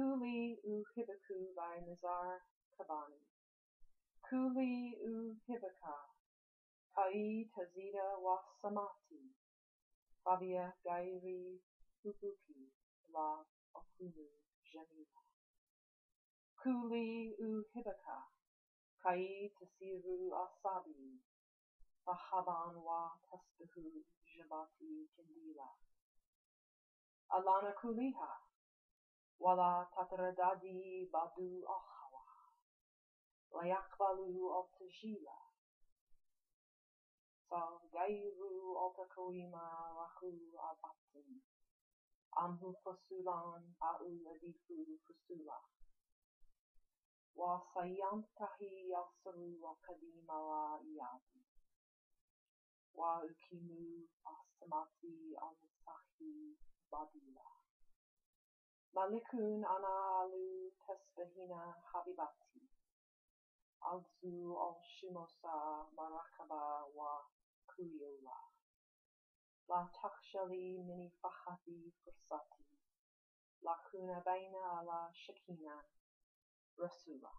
Kuli u Hibaku by Nizar Qabanni. Kuli u Hibaka, Kai Tazida wa Samati, Fabia Gairi Fubuki, La Okunu Jamila. Kuli u Hibaka, Kai Tasiru Asabi, Fahaban wa Tasbihu Jabati Kindila. Alana Kuliha, ولا تترددي بدو الهوى ليقبل التسجيل فغير التقويم له البطن عنه فصولا أو أضيف فصولا. وسينتهي السر القديم والإيادي وأقيم السماء المستحيل بديلا. Malikun ana alu tasbihina habibati. Alzu al shimosa marakaba wa kuyola. La takshali mini fahati fursati. La kuna baina ala shakina rasula.